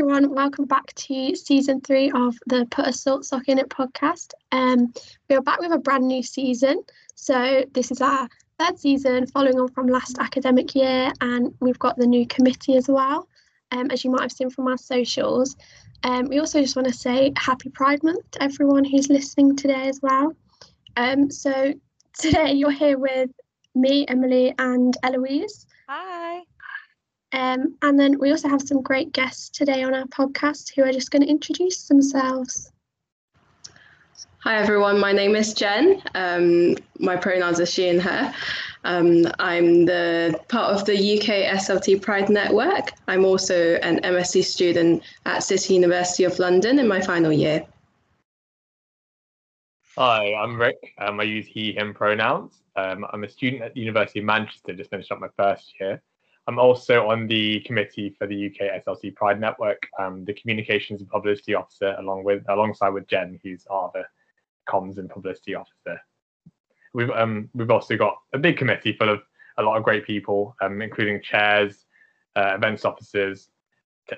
everyone, welcome back to season three of the Put a Salt Sock in It podcast. Um, we are back with a brand new season. So this is our third season, following on from last academic year, and we've got the new committee as well. Um, as you might have seen from our socials. Um, we also just want to say Happy Pride Month to everyone who's listening today as well. Um, so today you're here with me, Emily, and Eloise. Hi. Um, and then we also have some great guests today on our podcast who are just going to introduce themselves. Hi everyone, my name is Jen. Um, my pronouns are she and her. Um, I'm the part of the UK SLT Pride Network. I'm also an MSc student at City University of London in my final year. Hi, I'm Rick. Um, I use he, him pronouns. Um, I'm a student at the University of Manchester, just finished up my first year. I'm also on the committee for the UK SLT Pride Network, um, the communications and publicity officer, along with alongside with Jen, who's our other comms and publicity officer. We've um, we've also got a big committee full of a lot of great people, um, including chairs, uh, events officers,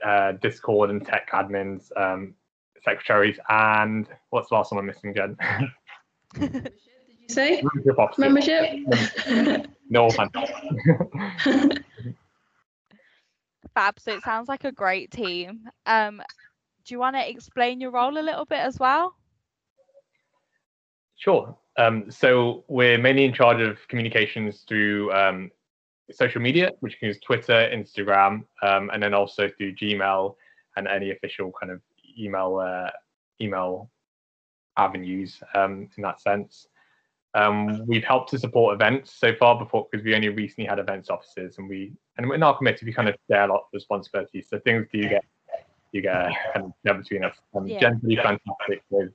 uh, Discord and tech admins, um, secretaries, and what's the last one I'm missing, Jen? Did you say Membership membership? No, fantastic. Fab. So it sounds like a great team. Um, do you want to explain your role a little bit as well? Sure. Um, so we're mainly in charge of communications through um, social media, which includes Twitter, Instagram, um, and then also through Gmail and any official kind of email uh, email avenues um, in that sense. Um, we've helped to support events so far before because we only recently had events offices and we and in our committee we kind of share a lot of responsibilities. So things do you get you get kind of share between us. Um, Yeah. Jen's really fantastic with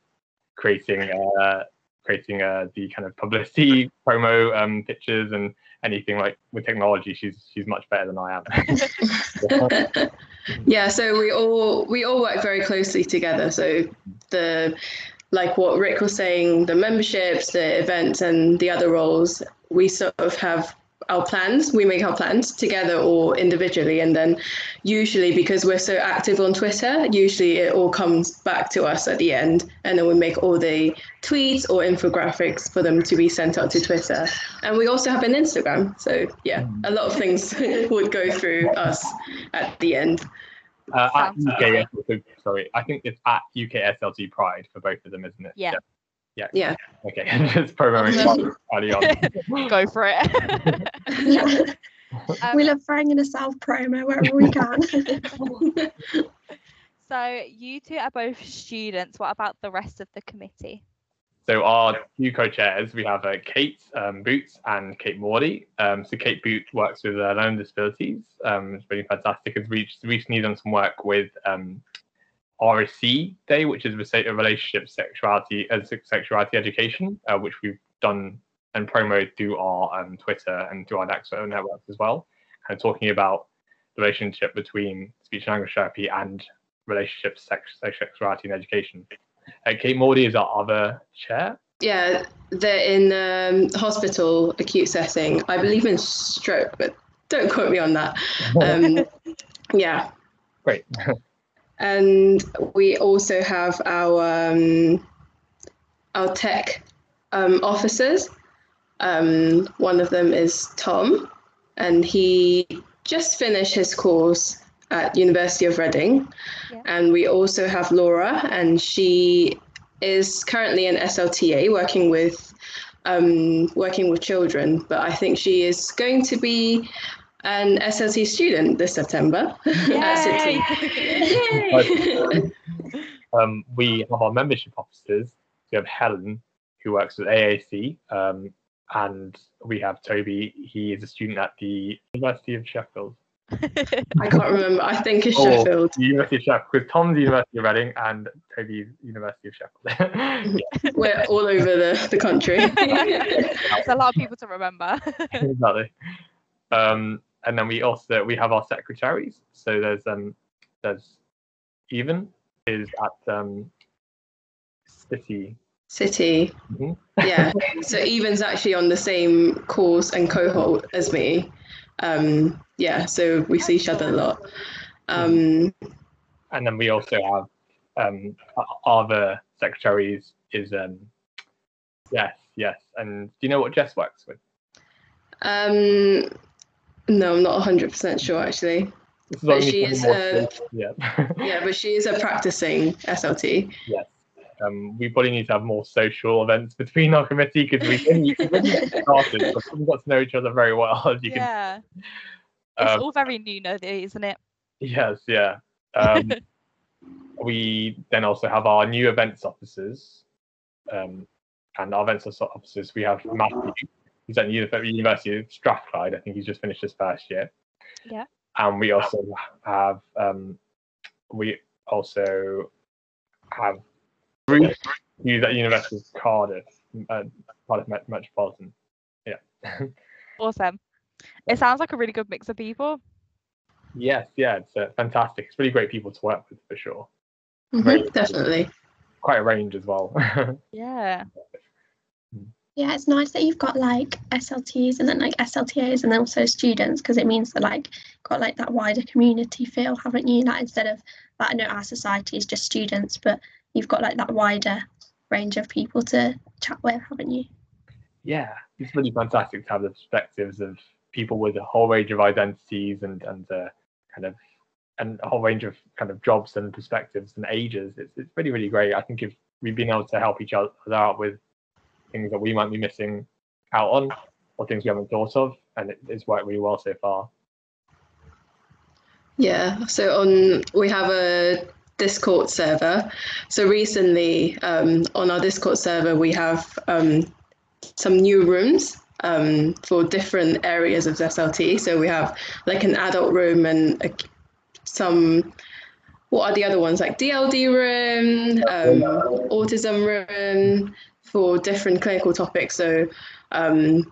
creating uh, creating uh, the kind of publicity promo um, pictures and anything like with technology. She's she's much better than I am. yeah, so we all we all work very closely together. So the like what Rick was saying, the memberships, the events, and the other roles, we sort of have our plans. We make our plans together or individually, and then usually because we're so active on Twitter, usually it all comes back to us at the end, and then we make all the tweets or infographics for them to be sent out to Twitter. And we also have an Instagram. So yeah, a lot of things would go through us at the end. Uh, at UK, sorry, I think it's at UK SLT Pride for both of them, isn't it? Yeah. Yeah. Yeah. Okay. Just programming early on. Go for it. Um, we love throwing in a self promo wherever we can. so you two are both students. What about the rest of the committee? So our two co-chairs, we have uh, Kate um, Boots and Kate Morley. Um, so Kate Boots works with uh, learning disabilities. Um, it's really fantastic. Has reached recently done some work with um, RSE Day, which is a relationship sexuality as sexuality education, uh, which we've done and promoted through our um, Twitter and through our Naxo networks as well. Of talking about the relationship between speech and language therapy and relationships, sex, sexuality, and education. Uh, Kate Morley is our other chair. Yeah, they're in um, hospital acute setting. I believe in stroke, but don't quote me on that. Um, yeah, Great. and we also have our um, our tech um, officers. Um, one of them is Tom, and he just finished his course at University of Reading. Yeah. And we also have Laura, and she is currently an SLTA working with um, working with children. But I think she is going to be an SLT student this September at City. Yay! Um, we have our membership officers. We have Helen, who works with AAC, um, and we have Toby. He is a student at the University of Sheffield. I can't remember. I think it's Or Sheffield. the University of Sheffield, because Tom's the University of Reading and Toby's University of Sheffield. yeah, We're all over the, the country. It's a lot of people to remember. exactly. Um, and then we also we have our secretaries. So there's um there's Even is at um City. City. Mhm. Yeah. so even's actually on the same course and cohort as me. Um, yeah, so we see each other a lot. Um, and then we also have um, other secretaries. Is um, yes, yes. And do you know what Jess works with? Um, no, I'm not 100% sure actually. But she is, more uh, yeah. Yeah, but she is a practicing SLT. Yes. Um, we probably need to have more social events between our committee because we when you, when get started, we've got to know each other very well. As you yeah. can, It's um, all very new nowadays, isn't it? yes, yeah. Um, we then also have our new events officers, um, and our events officers. We have Matthew, who's at the University of Strathclyde. I think he's just finished his first year. Yeah. And we also have um, we also have Ruth, who's at University of Cardiff, uh, Cardiff Met- Metropolitan. Yeah. Awesome. It sounds like a really good mix of people. yes, yeah, it's uh, fantastic. It's really great people to work with for sure. Mhm, Definitely. Quite a range as well. Yeah. Yeah, it's nice that you've got like SLTs and then like SLTAs and then also students because it means that like got like that wider community feel, haven't you? Like instead of like I know our society is just students, but you've got like that wider range of people to chat with, haven't you? yeah, it's really fantastic to have the perspectives of people with a whole range of identities and and uh, kind of and a whole range of kind of jobs and perspectives and ages. It's it's really really great. I think if we've been able to help each other out with things that we might be missing out on or things we haven't thought of, and it, it's worked really well so far. Yeah, so on we have a Discord server. So recently, um, on our Discord server, we have um, some new rooms um, for different areas of SLT. So we have like an adult room and a, some. What are the other ones like DLD room, um, autism room for different clinical topics? So, um,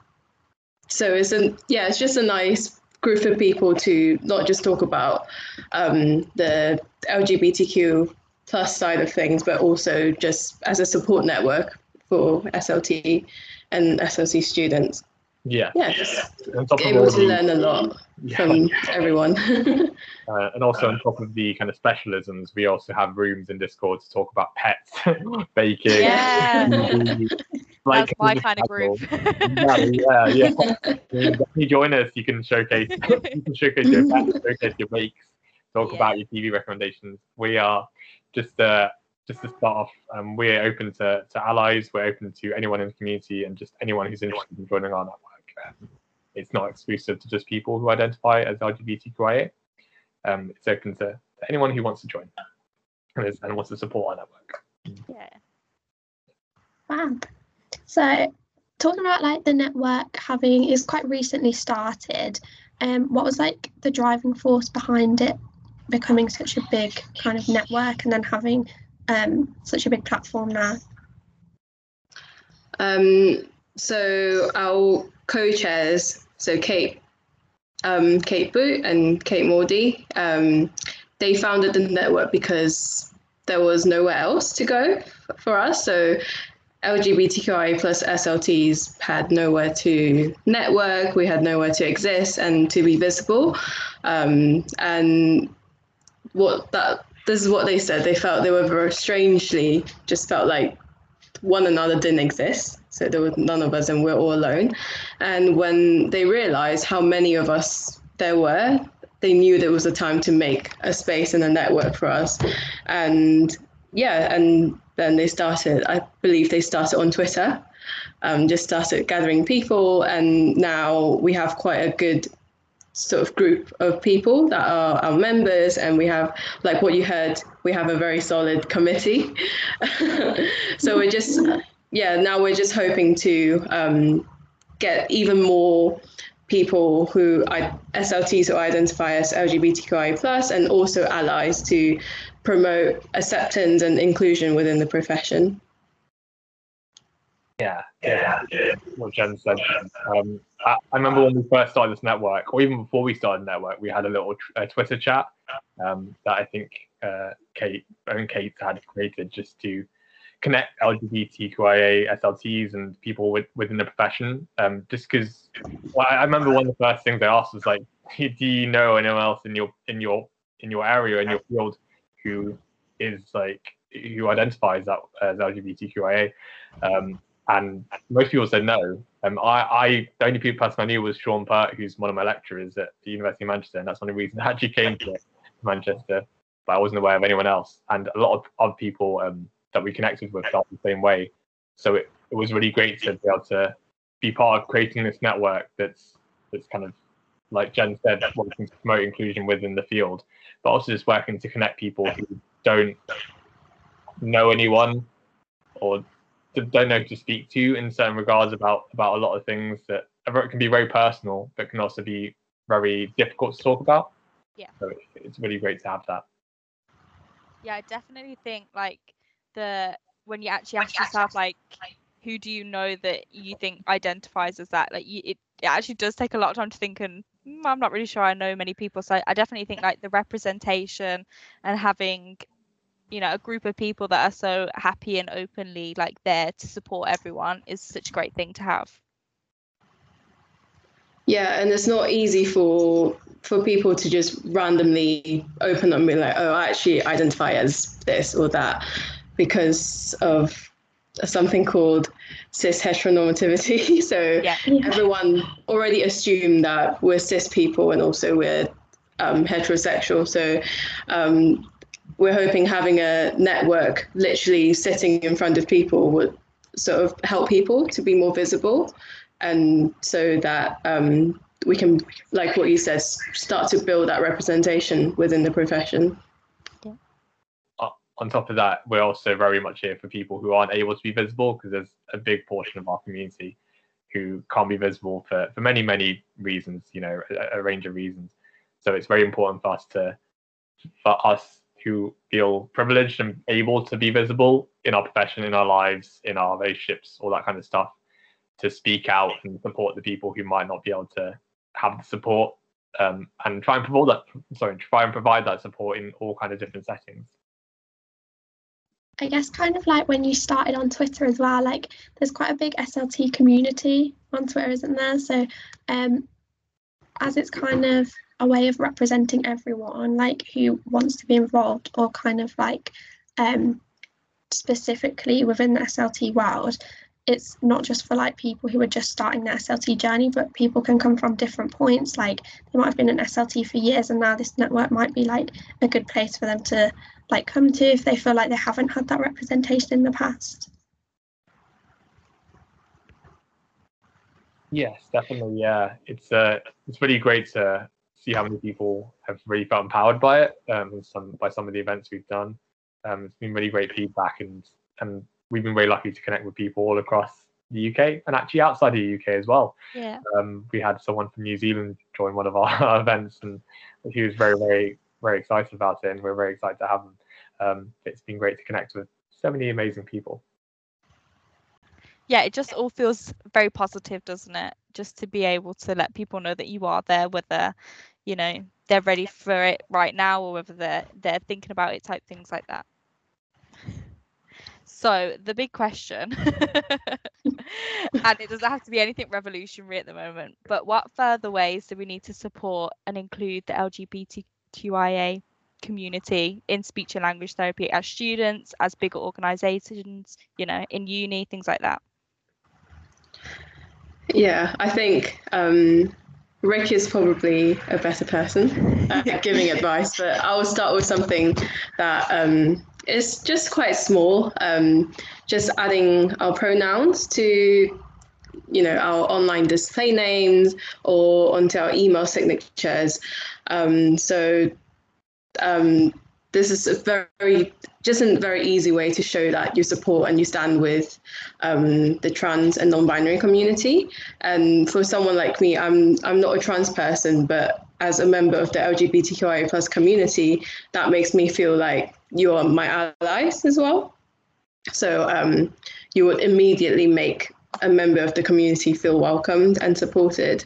so it's a yeah, it's just a nice group of people to not just talk about um, the LGBTQ plus side of things, but also just as a support network for SLT and SLT students. Yeah. Yeah, just On able to the- learn a lot yeah. from everyone. Uh, and also on top of the kind of specialisms, we also have rooms in Discord to talk about pets, baking. Yeah. like That's my kind of group. yeah, yeah, yeah. You join us. You can showcase, you can showcase your pets, showcase your bakes, talk Yeah. about your TV recommendations. We are just uh, just to start off. Um, we're open to, to allies. We're open to anyone in the community and just anyone who's interested in joining our network. Um, it's not exclusive to just people who identify as LGBTQIA. Um, it's open to, to anyone who wants to join and, is, and wants to support our network. yeah. Fab. So, talking about like the network having is quite recently started. Um, what was like the driving force behind it becoming such a big kind of network and then having um such a big platform now? um, so our co-chairs, so Kate, um, Kate Boot and Kate Morley, um, they founded the network because there was nowhere else to go for us. So LGBTQI plus SLTs had nowhere to network, we had nowhere to exist and to be visible. Um, and what that this is what they said. They felt they were very strangely just felt like one another didn't exist. So there was none of us and we're all alone. And when they realized how many of us there were, they knew there was a time to make a space and a network for us. And yeah, and then they started, I believe they started on Twitter, um, just started gathering people. And now we have quite a good sort of group of people that are our members and we have like what you heard we have a very solid committee. So we're just yeah now we're just hoping to um, get even more people who I, slts who identify as lgbtqi plus and also allies to promote acceptance and inclusion within the profession Yeah, yeah, what Jen said. Um, I, I remember when we first started this network, or even before we started the network, we had a little tr- uh, Twitter chat um, that I think uh, Kate and Kate had created just to connect LGBTQIA SLTs and people with, within the profession. Um, just because well, I I remember one of the first things I asked was like, "Do you know anyone else in your in your in your area in your field who is like who identifies that as LGBTQIA. Um, and most people said no. Um, I, I the only person I knew was Sean Pert, who's one of my lecturers at the University of Manchester, and that's one of the reasons I actually came to Manchester. But I wasn't aware of anyone else, and a lot of other people um, that we connected with felt the same way. So it, it was really great to be able to be part of creating this network that's that's kind of like Jen said, working to promote inclusion within the field, but also just working to connect people who don't know anyone or don't know who to speak to in certain regards about about a lot of things that can be very personal, but can also be very difficult to talk about. Yeah. So it's really great to have that. Yeah, I definitely think like the when you actually ask yourself like who do you know that you think identifies as that like you, it, it actually does take a lot of time to think and mm, i'm not really sure i know many people so i definitely think like the representation and having you know a group of people that are so happy and openly like there to support everyone is such a great thing to have. Yeah and it's not easy for for people to just randomly open up and be like oh i actually identify as this or that because of something called cis heteronormativity. So yeah. everyone already assumed that we're cis people and also we're um, heterosexual. So um, we're hoping having a network literally sitting in front of people would sort of help people to be more visible. And so that um, we can like what you said start to build that representation within the profession. Uh, on top of that we're also very much here for people who aren't able to be visible because there's a big portion of our community who can't be visible for, for many many reasons you know a, a range of reasons. So it's very important for us to for us who feel privileged and able to be visible in our profession, in our lives, in our relationships, all that kind of stuff, to speak out and support the people who might not be able to have the support um, and try and provide that. Sorry, try and provide that support in all kind of different settings. I guess kind of like when you started on Twitter as well, like there's quite a big SLT community on Twitter, isn't there? So um, as it's kind of a way of representing everyone like who wants to be involved or kind of like um specifically within the SLT world it's not just for like people who are just starting their SLT journey, but people can come from different points. Like they might have been an SLT for years, and now this network might be like a good place for them to like come to if they feel like they haven't had that representation in the past. Yes, definitely. Yeah, it's uh, it's really great to see how many people have really felt empowered by it. Um, some by some of the events we've done. Um, it's been really great feedback, and and we've been very lucky to connect with people all across the UK and actually outside the UK as well. Yeah. Um, we had someone from New Zealand join one of our events, and he was very, very, very excited about it, and we're very excited to have him. Um, it's been great to connect with so many amazing people. Yeah, it just all feels very positive, doesn't it? Just to be able to let people know that you are there, whether you know they're ready for it right now or whether they're they're thinking about it type things like that. So the big question and it doesn't have to be anything revolutionary at the moment but what further ways do we need to support and include the lgbtqia community in speech and language therapy as students as bigger organizations you know in uni things like that? Yeah i think um Rick is probably a better person at giving advice, but I'll start with something that um, is just quite small. Um, just adding our pronouns to, you know, our online display names or onto our email signatures. Um, so um, this is a very just a very easy way to show that you support and you stand with um, the trans and non-binary community. And for someone like me, I'm I'm not a trans person, but as a member of the LGBTQIA plus community, that makes me feel like you're my allies as well. So um, you would immediately make a member of the community feel welcomed and supported.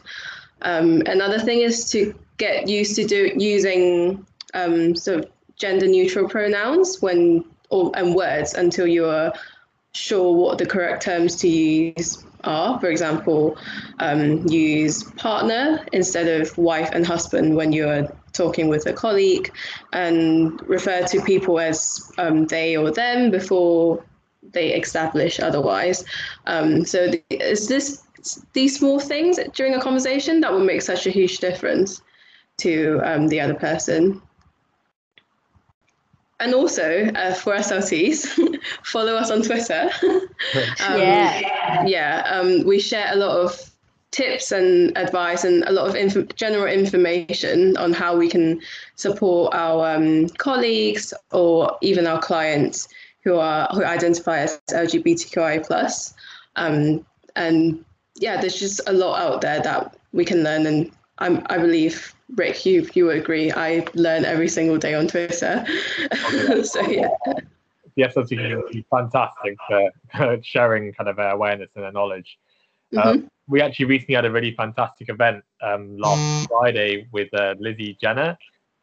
Um, another thing is to get used to do using um, sort of gender neutral pronouns when or and words until you're sure what the correct terms to use are. For example, um, use partner instead of wife and husband when you're talking with a colleague, and refer to people as um, they or them before they establish otherwise. Um, so is this these small things during a conversation that will make such a huge difference to um, the other person. And also uh, for SLTs, follow us on Twitter. um, yeah, yeah. Um, we share a lot of tips and advice and a lot of inf- general information on how we can support our um, colleagues or even our clients who are who identify as LGBTQI plus. Um, and yeah, there's just a lot out there that we can learn, and I'm, I believe Rick, you you would agree. I learn every single day on Twitter, so yeah. Yes, that's fantastic for sharing kind of awareness and knowledge. Mm-hmm. Um, we actually recently had a really fantastic event um, last Friday with uh, Lizzie Jenner,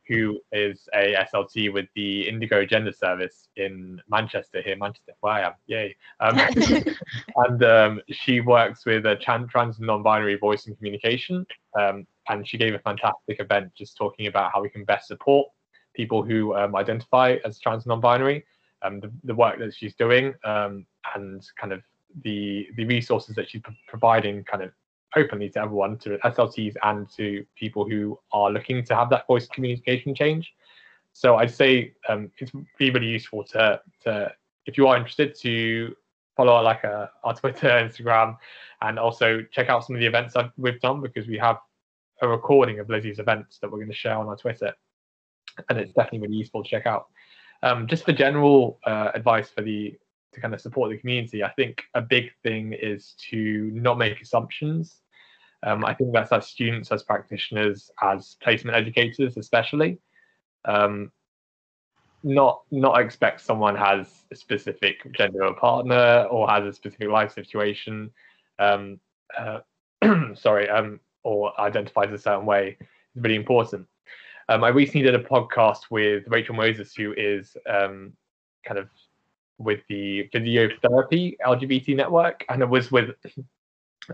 who is a SLT with the Indigo Gender Service in Manchester, here, Manchester, where I am, yay. Um, and um, she works with a trans and non-binary voice and communication. Um, and she gave a fantastic event just talking about how we can best support people who um, identify as trans and non-binary, um, the, the work that she's doing, um, and kind of the the resources that she's providing kind of openly to everyone, to SLTs and to people who are looking to have that voice communication change. So I'd say um, it's really, useful to, to, if you are interested, to follow like uh, our Twitter, Instagram, and also check out some of the events we've done because we have a recording of Lizzie's events that we're going to share on our Twitter, and it's definitely really useful to check out. Um, just for general uh, advice for the to kind of support the community, I think a big thing is to not make assumptions. Um, I think that's as students, as practitioners, as placement educators, especially. Um, not not expect someone has a specific gender or partner or has a specific life situation. Um, uh, sorry, um, or identifies a certain way is really important. Um, I recently did a podcast with Rachel Moses, who is um, kind of with the Physiotherapy LGBT network, and it was with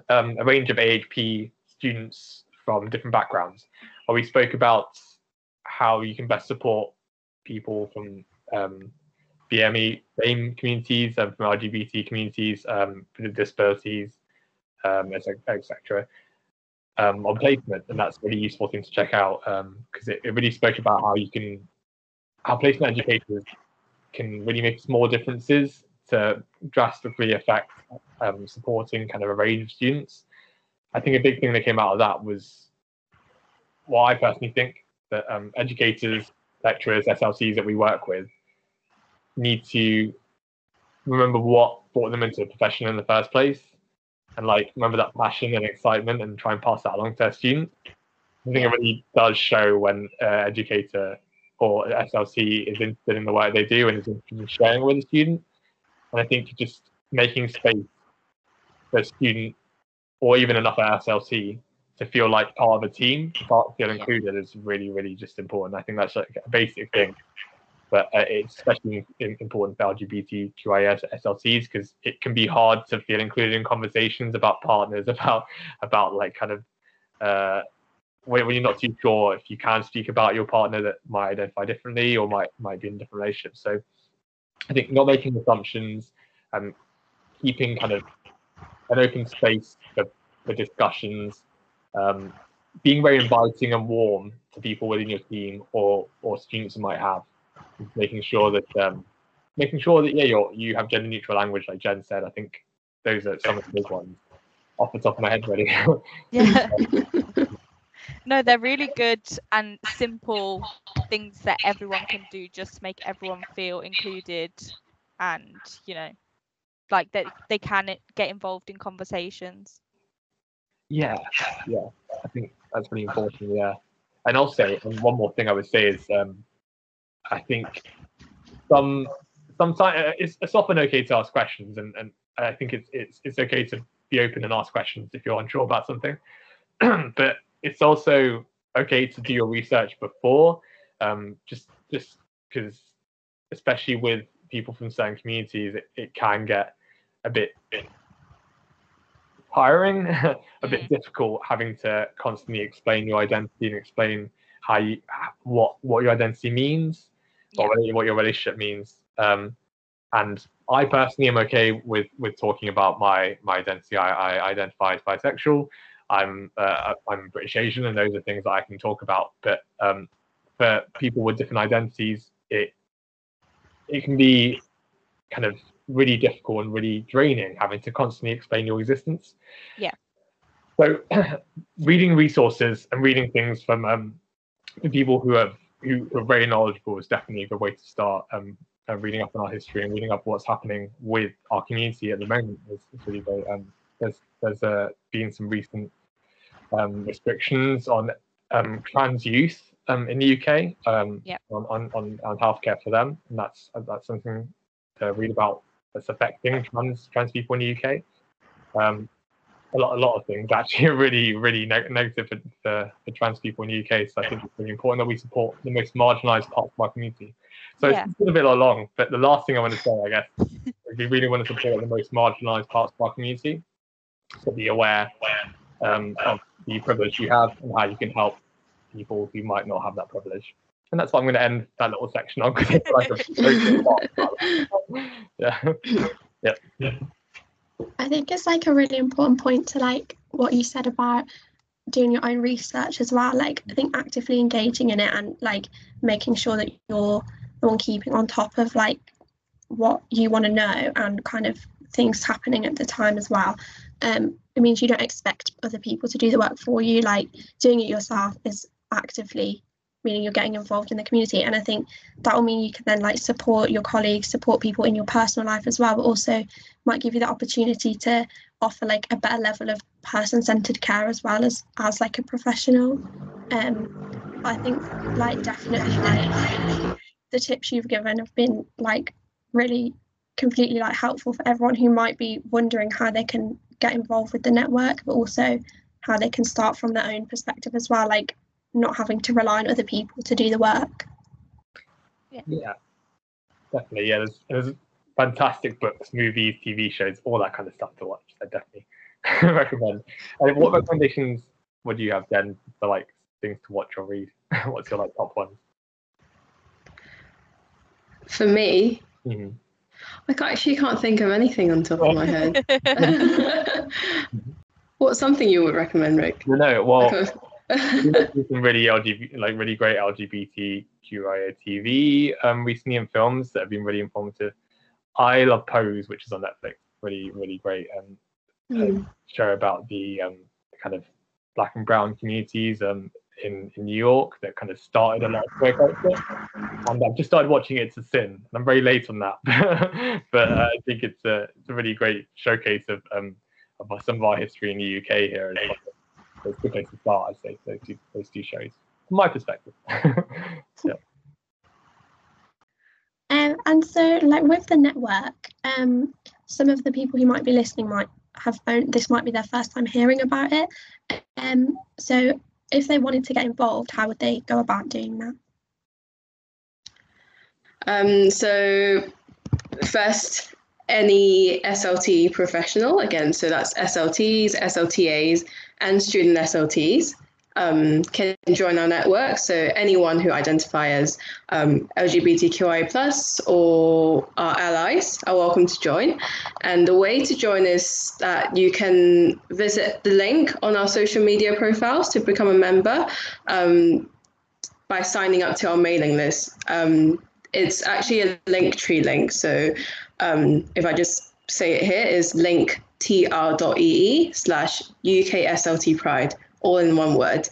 um, a range of AHP students from different backgrounds. Where we spoke about how you can best support people from um, BME, BAME communities and from LGBT communities, um, disabilities, um, etc. Um, on placement, and that's a really useful thing to check out because um, it, it really spoke about how you can, how placement educators can really make small differences to drastically affect um, supporting kind of a range of students. I think a big thing that came out of that was what I personally think that um, educators, lecturers, SLTs that we work with need to remember what brought them into the profession in the first place and like remember that passion and excitement and try and pass that along to their students. I think it really does show when uh, educator or SLT is interested in the work they do and is interested in sharing with the student. And I think just making space for a student or even another SLT to feel like part of a team, to feel included is really, really just important. I think that's like a basic thing, but uh, it's especially important for LGBTQIS SLTs because it can be hard to feel included in conversations about partners, about about like kind of uh, when, you're not too sure if you can speak about your partner that might identify differently or might might be in a different relationship. So I think not making assumptions and keeping kind of an open space for, for discussions, um, being very inviting and warm to people within your team or or students you might have, making sure that um, making sure that yeah you you have gender neutral language like Jen said. I think those are some of the big ones off the top of my head really. yeah. no, they're really good and simple things that everyone can do just to make everyone feel included and you know like that they can get involved in conversations yeah yeah i think that's really important yeah and also and one more thing i would say is um i think some sometimes uh, it's, it's often okay to ask questions and and i think it's it's it's okay to be open and ask questions if you're unsure about something but it's also okay to do your research before um just just because especially with people from certain communities, it, it can get a bit, bit tiring, a bit Mm. difficult having to constantly explain your identity and explain how you what what your identity means or what- what your relationship means. Um, and I personally am okay with with talking about my my identity. I, I identify as bisexual. I'm uh, I'm British Asian, and those are things that I can talk about. But um, for people with different identities, it it can be kind of really difficult and really draining having to constantly explain your existence. Yeah. So reading resources and reading things from um, the people who have who are very knowledgeable is definitely a good way to start. Um, uh, reading up on our history and reading up what's happening with our community at the moment is, is really great. Um, there's there's uh, been some recent um, restrictions on um, trans youth um, in the UK um, Yep. on, on, on, on healthcare for them, and that's that's something to read about that's affecting trans trans people in the UK. A lot a lot of things actually are really really neg- negative for, for, for trans people in the UK. So I think it's really important that we support the most marginalised parts of our community. So Yeah. it's been a bit long, but the last thing I want to say, I guess, if you really want to support the most marginalised parts of our community, so be aware um, of the privilege you have and how you can help people who might not have that privilege. And that's what I'm going to end that little section on because it's like a yeah. yeah. I think it's like a really important point to like what you said about doing your own research as well. Like I think actively engaging in it and like making sure that you're the one keeping on top of like what you want to know and kind of things happening at the time as well. Um, it means you don't expect other people to do the work for you. Like doing it yourself is actively meaning you're getting involved in the community. And I think that will mean you can then like support your colleagues, support people in your personal life as well, but also might give you the opportunity to offer like a better level of person-centered care as well as as like a professional. Um, I think like definitely like the tips you've given have been like really completely like helpful for everyone who might be wondering how they can get involved with the network, but also how they can start from their own perspective as well, like not having to rely on other people to do the work. Yeah, definitely. Yeah, there's, there's fantastic books, movies, TV shows, all that kind of stuff to watch. I definitely recommend. And what recommendations would you have then for like things to watch or read? What's your like top ones? For me, hmm I ca- actually can't think of anything on top of my head. What's something you would recommend, Rick? No, no. Well, Because- there's some really LGBT, like really great LGBTQIA TV um, recently in films that have been really informative. I love Pose, which is on Netflix. Really, really great um, Hmm. show about the um, kind of black and brown communities um, in, in New York that kind of started a lot of queer culture. And I've just started watching It's a Sin. And I'm very late on that, but uh, I think it's a, it's a really great showcase of, um, of some of our history in the UK here. well. So it's a good place to start, I'd say, those two, those two shows, from my perspective. yeah. Um, and so, like with the network, um, some of the people who might be listening might have own, this might be their first time hearing about it. Um, so, if they wanted to get involved, how would they go about doing that? Um, so first, any SLT professional, again, so that's SLTs, SLTAs, and student SLTs um, can join our network. So anyone who identify as um, LGBTQI plus or our allies are welcome to join. And the way to join is that you can visit the link on our social media profiles to become a member um, by signing up to our mailing list. Um, it's actually a Linktree link. So um, if I just say it here is link linktr.ee slash UKSLT Pride, all in one word.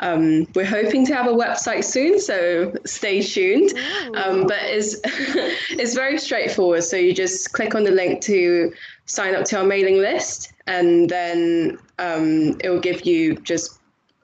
Um, we're hoping to have a website soon, so stay tuned. Um, but it's, it's very straightforward. So you just click on the link to sign up to our mailing list, and then um, it will give you just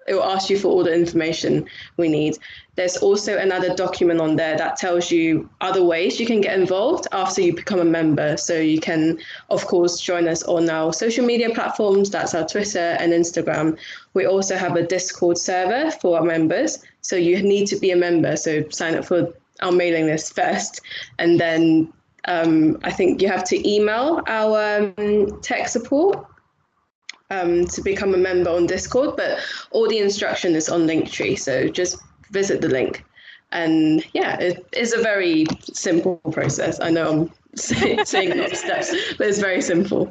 it will ask you for all the information we need. There's also another document on there that tells you other ways you can get involved after you become a member. So you can, of course, join us on our social media platforms. That's our Twitter and Instagram. We also have a Discord server for our members. So you need to be a member. So sign up for our mailing list first, and then um, I think you have to email our um, tech support um, to become a member on Discord, but all the instruction is on Linktree. So just visit the link. And yeah, it is a very simple process. I know I'm say, saying lots of steps, but it's very simple.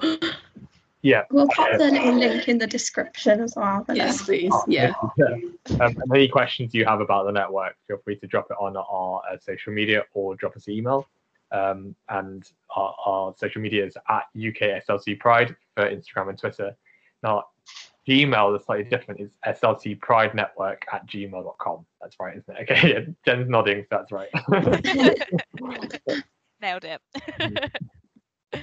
Yeah. We'll pop the little link in the description as well. but, Yes, please. Yeah. Um, any questions you have about the network, feel free to drop it on our uh, social media or drop us an email. Um, and our, our social media is at UK SLT Pride for Instagram and Twitter. Now, Gmail is slightly different. It's SLT Pride Network at gmail.com. That's right, isn't it? Okay, yeah, Jen's nodding, so that's right. Nailed it.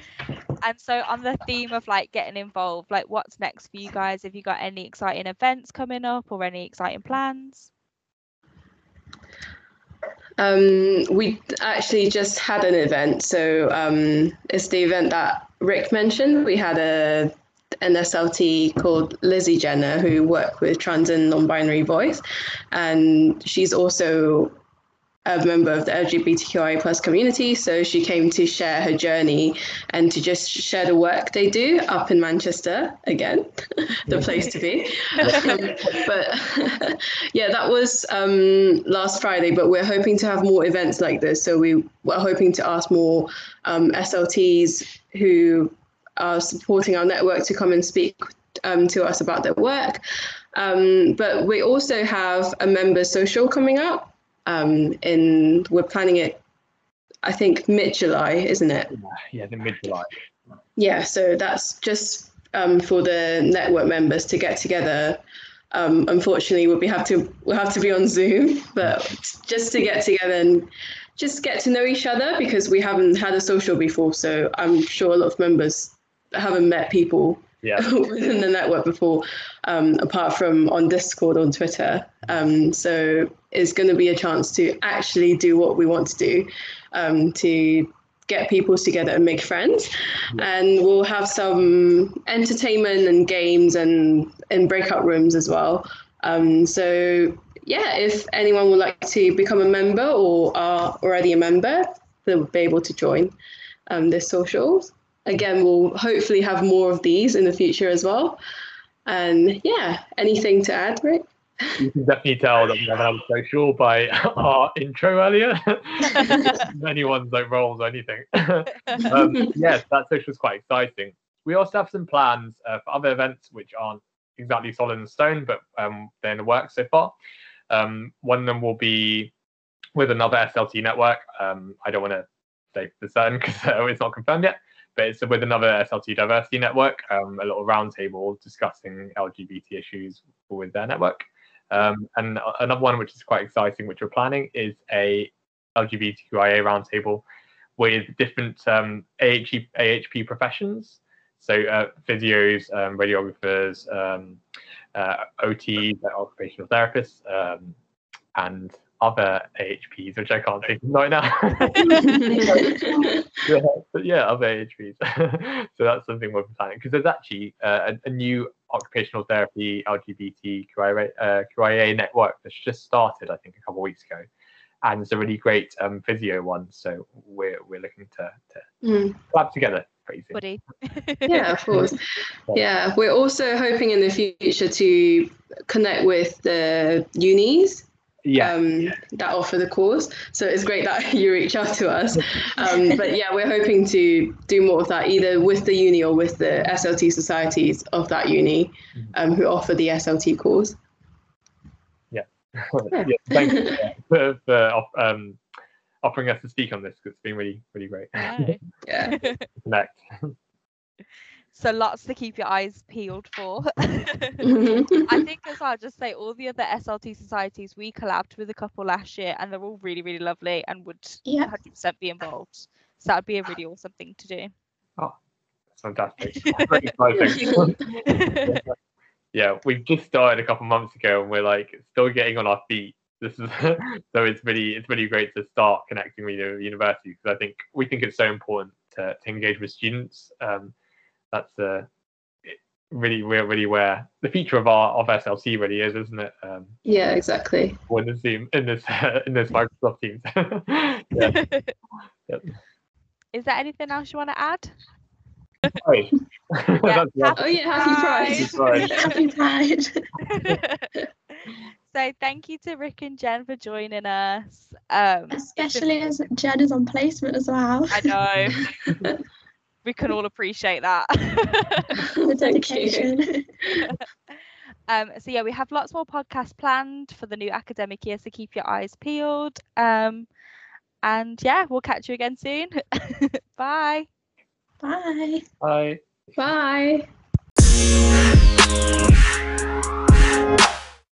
and so on the theme of like getting involved, like what's next for you guys? Have you got any exciting events coming up or any exciting plans? Um, we actually just had an event. So um, it's the event that Rick mentioned. We had a an SLT called Lizzie Jenner who worked with trans and non-binary voice, and she's also a member of the LGBTQI plus community. So she came to share her journey and to just share the work they do up in Manchester again, the place to be. Um, but yeah, that was um, last Friday. But we're hoping to have more events like this. So we we're hoping to ask more um, SLTs who are supporting our network to come and speak um, to us about their work. Um, but we also have a member social coming up. Um, in we're planning it, I think mid July, isn't it? yeah, the mid July. Yeah, so that's just um, for the network members to get together. Um, unfortunately, we'll be have to we'll have to be on Zoom, but just to get together and just get to know each other because we haven't had a social before. So I'm sure a lot of members haven't met people Yeah. within the network before, um, apart from on Discord on Twitter. Um, so it's going to be a chance to actually do what we want to do, um, to get people together and make friends. And we'll have some entertainment and games and in breakout rooms as well. Um, so yeah, if anyone would like to become a member or are already a member, they'll be able to join um, this socials again, we'll hopefully have more of these in the future as well. And yeah, anything to add, Rick? You can definitely tell that we haven't had social by our intro earlier. Many Anyone's like roles or anything. um, yes, that social is quite exciting. We also have some plans uh, for other events which aren't exactly solid in stone, but um, they're in the works so far. Um, one of them will be with another SLT network. Um, I don't want to say for certain because uh, it's not confirmed yet, but it's with another SLT diversity network, um, a little roundtable discussing LGBT issues with their network. Um, and another one which is quite exciting, which we're planning, is a LGBTQIA roundtable with different um, AHP, AHP professions. So uh, physios, um, radiographers, um, uh, OTs, occupational therapists, um, and other AHPs, which I can't think of right now. yeah, but yeah, other AHPs. so that's something we're planning because there's actually uh, a, a new occupational therapy LGBTQIA uh, QIA network that's just started, I think, a couple of weeks ago, and it's a really great um, physio one. So we're we're looking to to Mm. collab together pretty soon. Yeah, of course. Yeah, we're also hoping in the future to connect with the unis Yeah, um, that offer the course. So it's great that you reach out to us. Um, but yeah, we're hoping to do more of that either with the uni or with the SLT societies of that uni um, who offer the SLT course. yeah, thank you for, for um, offering us to speak on this. 'cause It's been really really great. No. Yeah. to Connect. So lots to keep your eyes peeled for. Mhm. I think as well, just say all the other SLT societies we collabed with a couple last year, and they're all really, really lovely and would Yeah. 100% be involved. So that would be a really awesome thing to do. Oh, fantastic. Yeah, we've just started a couple months ago, and we're like still getting on our feet. This is so it's really it's really great to start connecting with the university because I think we think it's so important to, to engage with students. Um, that's uh, it- really we're really where the future of our of SLT really is, isn't it? Um, yeah, exactly. in the Zoom in this in this Microsoft Teams. yeah. is there anything else you want to add? Sorry. That's happy Oh yeah, happy Pride. Pride. Happy Pride. so thank you to Rick and Jen for joining us. Um, Especially as Jen is on placement as well. I know we can all appreciate that. the Thank you. dedication. um, so yeah, we have lots more podcasts planned for the new academic year, so keep your eyes peeled. Um, and yeah, we'll catch you again soon. Bye. Bye. Bye. Bye.